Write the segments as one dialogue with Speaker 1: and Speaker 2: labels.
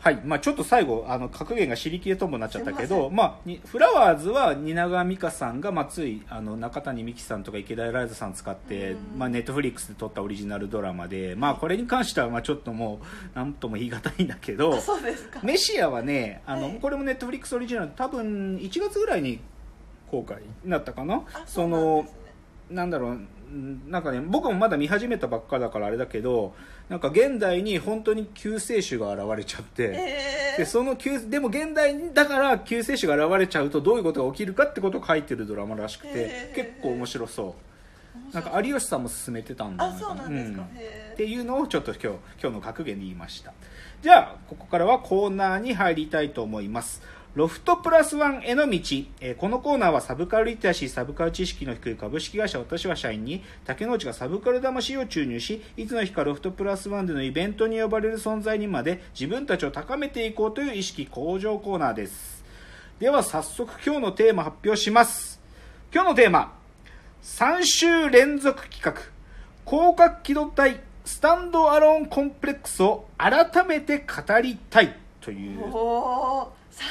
Speaker 1: はい、まあ、ちょっと最後あの格言が尻切れともなっちゃったけど、まあ、にフラワーズは蜷川美香さんが、まあ、ついあの中谷美紀さんとか池田エライザさん使って、まあ、ネットフリックスで撮ったオリジナルドラマで、まあ、これに関してはまあちょっともう何とも言い難いんだけど
Speaker 2: あ そうですか。
Speaker 1: メシアはねあの、
Speaker 2: はい。
Speaker 1: これもネットフリックスオリジナル多分1月ぐらいに公開になったかな？
Speaker 2: あ
Speaker 1: その
Speaker 2: うなん
Speaker 1: だろうんなんかね僕もまだ見始めたばっかだからあれだけどなんか現代に本当に救世主が現れちゃって、
Speaker 2: え
Speaker 1: でその救でも現代にだから救世主が現れちゃうとどういうことが起きるかってことを書いてるドラマらしくて
Speaker 2: へー。
Speaker 1: 結構面白そう。なんか有吉さんも勧めてたんだ
Speaker 2: あそうなんですか、
Speaker 1: うん。
Speaker 2: へ
Speaker 1: っていうのをちょっと今日今日の格言で言いました。じゃあここからはコーナーに入りたいと思いますロフトプラスワンへの道、えーこのコーナーはサブカルリテラシーサブカル知識の低い株式会社私は社員に竹之内がサブカル魂を注入しいつの日かロフトプラスワンでのイベントに呼ばれる存在にまで自分たちを高めていこうという意識向上コーナーです。では早速今日のテーマ発表します。今日のテーマ3週連続企画。広角機動隊スタンドアローンコンプレックスを改めて語りたいという。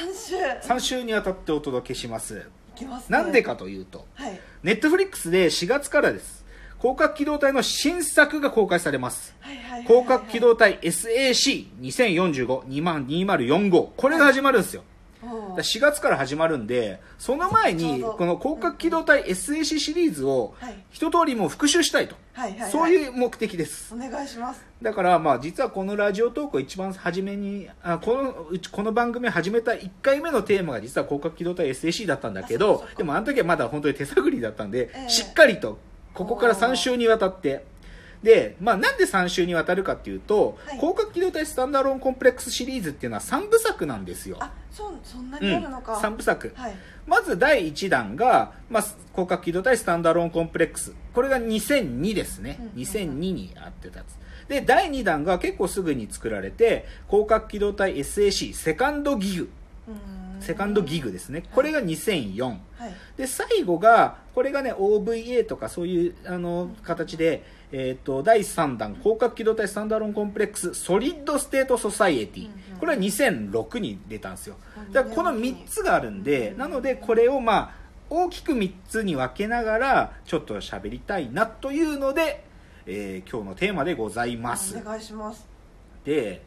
Speaker 2: おお三週。
Speaker 1: 3週にわたってお届けします。
Speaker 2: いきますね。
Speaker 1: なんでかというと
Speaker 2: はい。
Speaker 1: ネットフリックスで4月からです。広角機動隊の新作が公開されます。
Speaker 2: はいはいはいはい
Speaker 1: 広角機動隊 SAC2045-2045 これが始まるんですよ。
Speaker 2: おー
Speaker 1: だから4月から始まるんでその前にこの広角機動隊 SAC シリーズを
Speaker 2: はい。
Speaker 1: 一通りもう復習したいと。
Speaker 2: はいはいはい。
Speaker 1: そういう目的です。
Speaker 2: お願いします。
Speaker 1: だからまあ実はこのラジオトークを一番初めにあこのうちこの番組を始めた1回目のテーマが実は広角機動隊 SAC だったんだけどでもあの時はまだ本当に手探りだったんで、
Speaker 2: ええ。
Speaker 1: しっかりとここから3週にわたってで、まあ、なんで3週にわたるかっていうと、
Speaker 2: はい
Speaker 1: 広角機動隊スタンダーローンコンプレックスシリーズっていうのは3部作なんですよ
Speaker 2: あそうそんな
Speaker 1: うん、
Speaker 2: にあるのか、
Speaker 1: 3部作
Speaker 2: はい
Speaker 1: まず第1弾が、まあ、攻殻機動隊 Stand Alone Complex。これが2002ですね。
Speaker 2: うんうんうん
Speaker 1: 2002にあってたやつ。で、第2弾が結構すぐに作られて、攻殻機動隊 SAC 2nd GIG。2nd GIG ですね。これが2004。
Speaker 2: はい
Speaker 1: で、最後が、これがね、OVA とかそういう、あの、形で、えっ、と、第3弾、攻殻機動隊 Stand Alone
Speaker 2: Complex、Solid State Society。
Speaker 1: これは2006に出たんですよ
Speaker 2: うん。
Speaker 1: だからこの3つがあるんで、なのでこれをまあ、大きく3つに分けながら、ちょっと喋りたいなというので、えー今日のテーマでございます
Speaker 2: お。願いします
Speaker 1: で、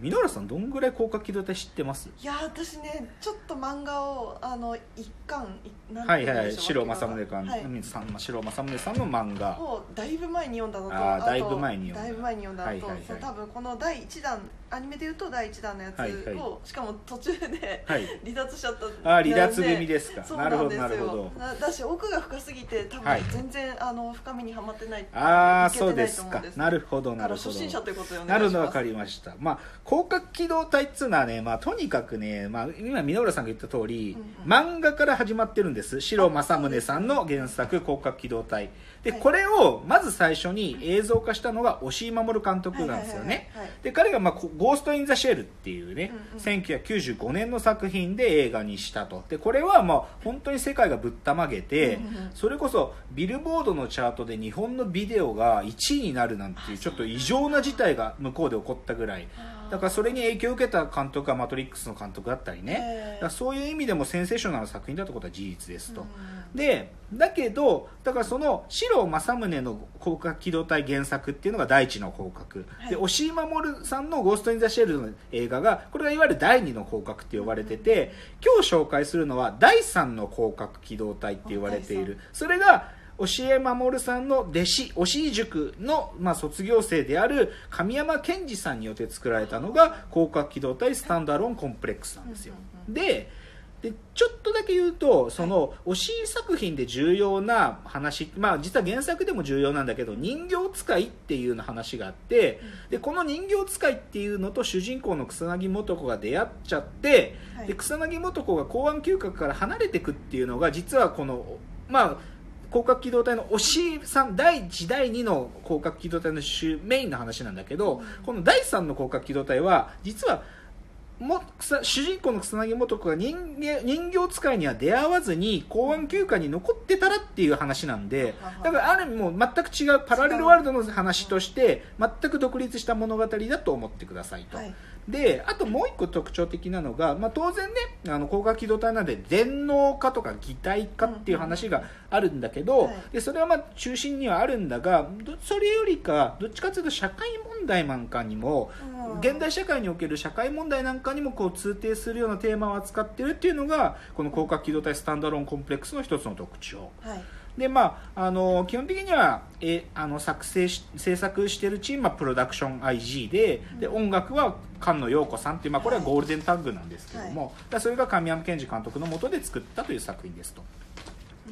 Speaker 1: 箕浦さんどんぐらい広角機動隊知ってます？
Speaker 2: いや私ねちょっと漫画をあの一巻
Speaker 1: はいはい、白正宗さん、
Speaker 2: は。い
Speaker 1: さ白正宗さんの漫画。
Speaker 2: もうだいぶ前に読んだのとと
Speaker 1: あーだいぶ前に読んだ。
Speaker 2: だいぶ前に読んだのと、
Speaker 1: はいはいはい。
Speaker 2: そう多分この第一弾アニメでいうと第一弾のやつを、
Speaker 1: はいはい。
Speaker 2: しかも途中で
Speaker 1: はい。
Speaker 2: 離脱しちゃった
Speaker 1: あー離脱組ですか。
Speaker 2: そう
Speaker 1: なるほど
Speaker 2: だし奥が深すぎて多
Speaker 1: はい。
Speaker 2: 分全然、あの深みにはまってない
Speaker 1: ああ、そうですか。
Speaker 2: な
Speaker 1: るほど、
Speaker 2: だ
Speaker 1: なるほど。
Speaker 2: 初心者ということでお
Speaker 1: なるほど、
Speaker 2: 願いします
Speaker 1: わかりました。まあ、広角機動隊っつうのはね、まあ、とにかくね、まあ、今、箕浦さんが言った通り、
Speaker 2: うんうん
Speaker 1: 漫画から始まってるんです。白正宗さんの原作、広角機動隊。で、
Speaker 2: はい
Speaker 1: これを、まず最初に映像化したのが、押井守監督なんですよね。で、彼が、まあ、こゴースト・イン・ザ・シェルっていうね、
Speaker 2: うんうん
Speaker 1: 1995年の作品で映画にしたと。で、これは、まあ、本当に世界がぶったまげて、
Speaker 2: うんうん
Speaker 1: それこそ、ビルボードのチャートで日本のビデオが1位になるなんていう、ちょっと異常な事態が向こうで起こったぐらい。だからそれに影響を受けた監督がマトリックスの監督だったりね。だそういう意味でもセンセーショナルな作品だってことは事実ですと。
Speaker 2: うん
Speaker 1: で、だけど、だからその、白正宗の広角機動隊原作っていうのが第一の広角。
Speaker 2: はい
Speaker 1: で、押井守さんのゴースト・イン・ザ・シェルの映画が、これがいわゆる第二の広角って呼ばれてて、今日紹介するのは第三の広角機動隊って言われている。それが、押江守さんの弟子、押井塾の、まあ、卒業生である神山健二さんによって作られたのが、広角機動隊スタンダーロンコンプレックスなんですよ。
Speaker 2: うん
Speaker 1: で、でちょっとだけ言うとその推し作品で重要な話、まあ、実は原作でも重要なんだけど人形使いっていうような話があってでこの人形使いっていうのと主人公の草薙素子が出会っちゃって
Speaker 2: はい。
Speaker 1: で草薙素子が公安休暇から離れていくっていうのが実はこのまあ広角機動隊の推しさん第1第2の広角機動隊の主メインの話なんだけど、この第3の広角機動隊は実はも草主人公の草薙素子が人間人形使いには出会わずに公安休暇に残ってたらっていう話なん。でだからある意味もう全く違うパラレルワールドの話として全く独立した物語だと思ってくださいと、
Speaker 2: はい
Speaker 1: であともう一個特徴的なのが、まあ、当然ねあの高架機動隊なんで電脳化とか擬態化っていう話があるんだけど、
Speaker 2: はい。
Speaker 1: でそれはまあ中心にはあるんだがどそれよりかどっちかというと社会問題なんかにも
Speaker 2: うん。
Speaker 1: 現代社会における社会問題なんかにもこう通底するようなテーマを扱ってるっていうのがこの広角機動隊スタンダーローンコンプレックスの一つの特徴。
Speaker 2: はい。
Speaker 1: でまああの基本的にはえあの作成し制作してるチームはプロダクション IG でで音楽は菅野陽子さんっていう、まあ、これはゴールデンタッグなんですけども、だからそれが神山健二監督のもとで作ったという作品ですと。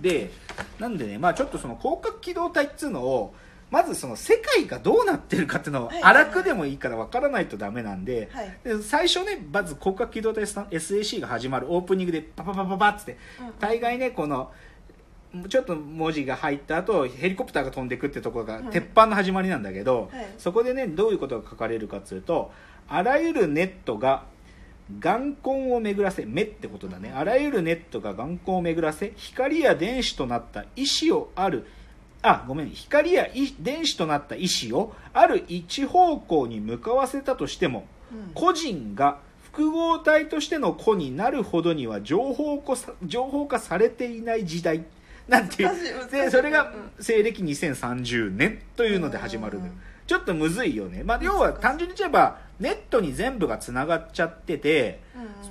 Speaker 1: でなんでね、まあ、ちょっとその広角機動隊っていうのをまずその世界がどうなってるかっていうのを
Speaker 2: はい。
Speaker 1: 荒くでもいいから分からないとダメなんで,、
Speaker 2: はい。
Speaker 1: で最初ねまず広角機動隊 SAC が始まるオープニングでパパパパパッつって
Speaker 2: うん。
Speaker 1: 大概ねこのちょっと文字が入った後ヘリコプターが飛んでくってところが
Speaker 2: うん
Speaker 1: 鉄板の始まりなんだけど、
Speaker 2: はい。
Speaker 1: そこでねどういうことが書かれるかというとあらゆるネットが眼根を巡らせ目ってことだね。あらゆるネットが眼根を巡らせ光や電子となった意志をあるあごめん光やい電子となった意志をある一方向に向かわせたとしても
Speaker 2: うん。
Speaker 1: 個人が複合体としての個になるほどには情報化されていない時代 なんていう。でそれが
Speaker 2: う
Speaker 1: 西暦2030年というので始まるのよ。
Speaker 2: うん。
Speaker 1: ちょっとむずいよね、まあ、要は単純に言えばネットに全部がつながっちゃってて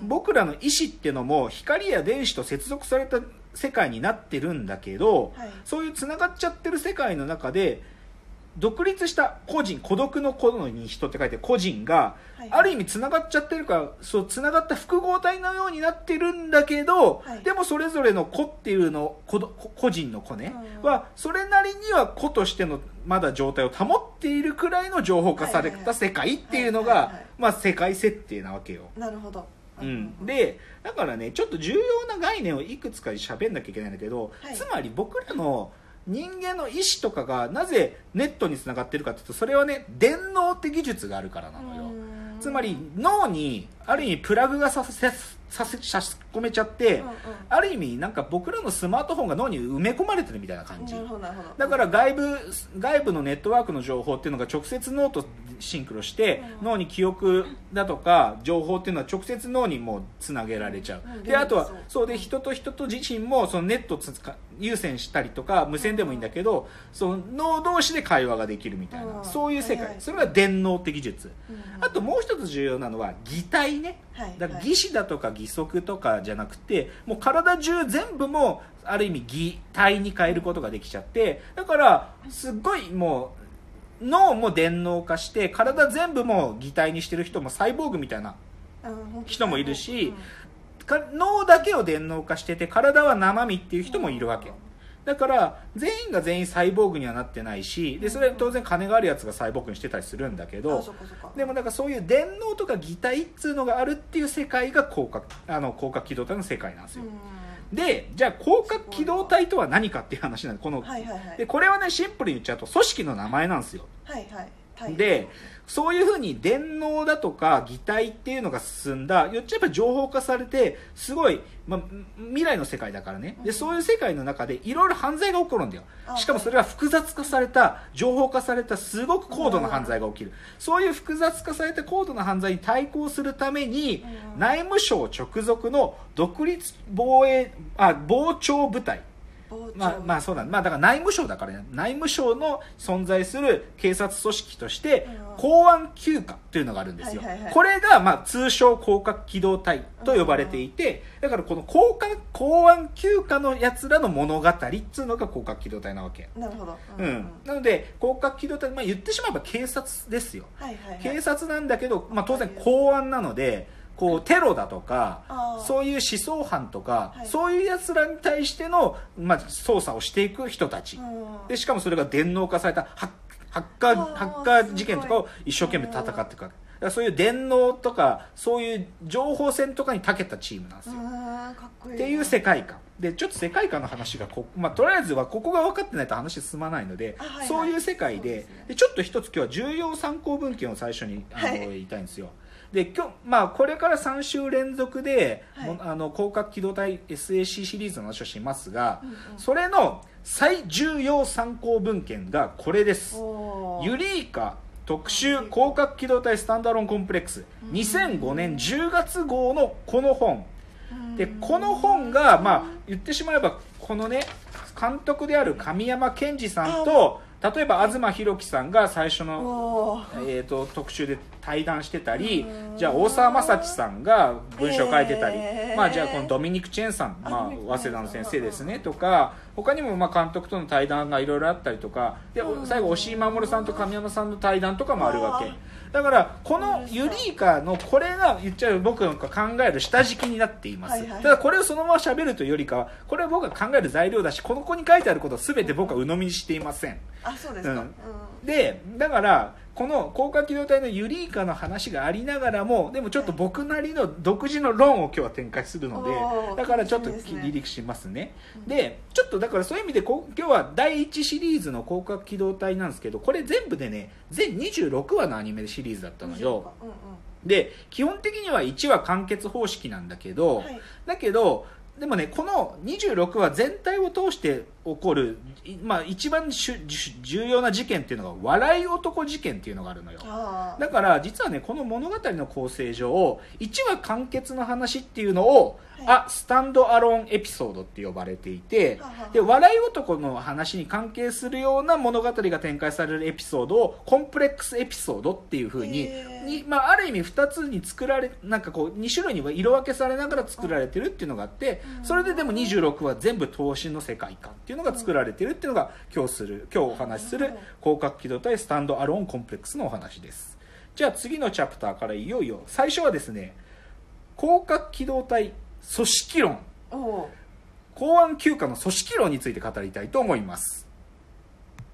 Speaker 2: うん。
Speaker 1: 僕らの意思ってのも光や電子と接続された世界になってるんだけど、
Speaker 2: はい。
Speaker 1: そういうつながっちゃってる世界の中で独立した個人孤独の孤のに人って書いて個人が、
Speaker 2: はい。
Speaker 1: ある意味つながっちゃってるからそうつながった複合体のようになってるんだけど、
Speaker 2: はい。
Speaker 1: でもそれぞれの個っていうの個ど個個人の個ね、
Speaker 2: うん。
Speaker 1: はそれなりには個としてのまだ状態を保っているくらいの情報化された世界っていうのがまあ世界設定なわけよ。
Speaker 2: なるほど。
Speaker 1: うん、でだからねちょっと重要な概念をいくつか喋んなきゃいけないんだけど、
Speaker 2: はい。
Speaker 1: つまり僕らの人間の意思とかがなぜネットにつながってるかっていうとそれはね電脳って技術があるからなのよ。
Speaker 2: うん。
Speaker 1: つまり脳にある意味プラグがさせさせ差し込めちゃって、
Speaker 2: うんうん。
Speaker 1: ある意味なんか僕らのスマートフォンが脳に埋め込まれてるみたいな感じ。だから外部外部のネットワークの情報っていうのが直接脳とシンクロして、
Speaker 2: うん。
Speaker 1: 脳に記憶だとか情報っていうのは直接脳にもうつなげられちゃう、
Speaker 2: うん。
Speaker 1: であとは
Speaker 2: そう。
Speaker 1: で人と人と自身もそのネットつか有線したりとか無線でもいいんだけど、その脳同士で会話ができるみたいな、
Speaker 2: うん。
Speaker 1: そういう世界、
Speaker 2: はいはい
Speaker 1: それが電脳的術、
Speaker 2: うん。
Speaker 1: あともう一つ重要なのは擬態ね。
Speaker 2: はい
Speaker 1: だから
Speaker 2: はい
Speaker 1: 義肢だとか義足とかじゃなくてもう体中全部もある意味擬態に変えることができちゃってだからすっごいもう脳も電脳化して体全部も擬態にしてる人もサイボーグみたいな人もいるし脳だけを電脳化してて体は生身っていう人もいるわけだから全員が全員サイボーグにはなってないしでそれは当然金があるやつがサイボーグにしてたりするんだけどでもなんかそういう電脳とか擬態っつうのがあるっていう世界が広角あの広角機動隊の世界なんですよ、
Speaker 2: う
Speaker 1: でじゃあ広角機動隊とは何かっていう話なんでこの、
Speaker 2: んはいはいはい。
Speaker 1: でこれはねシンプルに言っちゃうと組織の名前なんですよ。
Speaker 2: はいはい。はい
Speaker 1: でそういうふうに電脳だとか擬態っていうのが進んだ。よっちゃやっぱ情報化されてすごい、まあ、未来の世界だからね。で
Speaker 2: うん。
Speaker 1: そういう世界の中でいろいろ犯罪が起こるんだよ。
Speaker 2: あ
Speaker 1: しかもそれは複雑化された情報化されたすごく高度な犯罪が起きる。そういう複雑化された高度な犯罪に対抗するために
Speaker 2: うん。
Speaker 1: 内務省直属の独立防衛あ防潮部隊まあ、まあそうだ、まあだから内務省だからね、内務省の存在する警察組織として
Speaker 2: うん、
Speaker 1: 公安休暇というのがあるんですよ。
Speaker 2: はいはいはい。
Speaker 1: これが、まあ通称広角機動隊と呼ばれていて、だからこの公安公安休暇の奴らの物語っつうのが広角機動隊なわけ。
Speaker 2: なるほど。
Speaker 1: うん。なので、広角機動隊、まあ言ってしまえば警察ですよ。
Speaker 2: はいはいはい。
Speaker 1: 警察なんだけど、まあ当然公安なので、こうテロだとかそういう思想犯とか、
Speaker 2: はい。
Speaker 1: そういうやつらに対しての、まあ、捜査をしていく人たち、
Speaker 2: うん。
Speaker 1: でしかもそれが電脳化されたハッハッカーハッカー事件とかを一生懸命戦っていくわけそういう電脳とかそういう情報戦とかに長けたチームなんですよ、
Speaker 2: いい。
Speaker 1: っていう世界観。でちょっと世界観の話がこ、まあ、とりあえずはここが分かってないと話進まないので、
Speaker 2: あはいはい。
Speaker 1: そういう世界で
Speaker 2: ですね。
Speaker 1: でちょっと一つ今日は重要参考文献を最初にあの、
Speaker 2: はい。
Speaker 1: 言いたいんですよで今日、まあ、これから3週連続で、
Speaker 2: はい。
Speaker 1: もあの広角機動隊 SAC シリーズの話をしますが、
Speaker 2: うんうん。
Speaker 1: それの最重要参考文献がこれです。ユリーカ特集広角機動隊スタンダーロンコンプレックス。
Speaker 2: うん。
Speaker 1: 2005年10月号のこの本。で
Speaker 2: うん。
Speaker 1: この本がまあ言ってしまえばこのね監督である神山健二さんと例えば東博樹さんが最初のえー、と特集で対談してたり
Speaker 2: うん。
Speaker 1: じゃあ大沢雅知さんが文章を書いてたり、
Speaker 2: へー。
Speaker 1: まあ、じゃあこのドミニク・チェンさん、
Speaker 2: あ
Speaker 1: まあ、早稲田の先生ですね
Speaker 2: うん
Speaker 1: とか他にもまあ監督との対談がいろいろあったりとかで
Speaker 2: うん。
Speaker 1: 最後押井守さんと神山さんの対談とかもあるわけ。だからこのユリーカのこれが言っちゃう僕が考える下敷きになっています、
Speaker 2: はいはい。
Speaker 1: ただこれをそのまま喋るというよりかはこれは僕が考える材料だしこの子に書いてあることを全て僕は鵜呑みにしていません。
Speaker 2: あそうですか、
Speaker 1: うん。
Speaker 2: うん。
Speaker 1: でだからこの高架機動隊のユリーカの話がありながらもでもちょっと僕なりの独自の論を今日は展開するのでだからちょっと離陸しますね。
Speaker 2: うん。
Speaker 1: でちょっとだからそういう意味で今日は第1シリーズの広角機動隊なんですけどこれ全部でね全26話のアニメシリーズだったのよ。で基本的には1話完結方式なんだけど、
Speaker 2: はい。
Speaker 1: だけどでもねこの26話全体を通して起こる、いまあ、一番重要な事件っていうのが笑い男事件っていうのがあるのよ。だから実はねこの物語の構成上1話完結の話っていうのを、
Speaker 2: はい
Speaker 1: あスタンドアローンエピソードって呼ばれていてで笑い男の話に関係するような物語が展開されるエピソードをコンプレックスエピソードっていうふうにに、まあ、ある意味2つに作られなんかこう2種類には色分けされながら作られてるっていうのがあって
Speaker 2: うん。
Speaker 1: それででも26話全部投資の世界観っていうのが作られてるっていうのが今日する今日お話しする広角機動隊スタンドアローンコンプレックスのお話です。じゃあ次のチャプターからいよいよ最初はですね広角機動隊組織論。公安休暇の組織論について語りたいと思います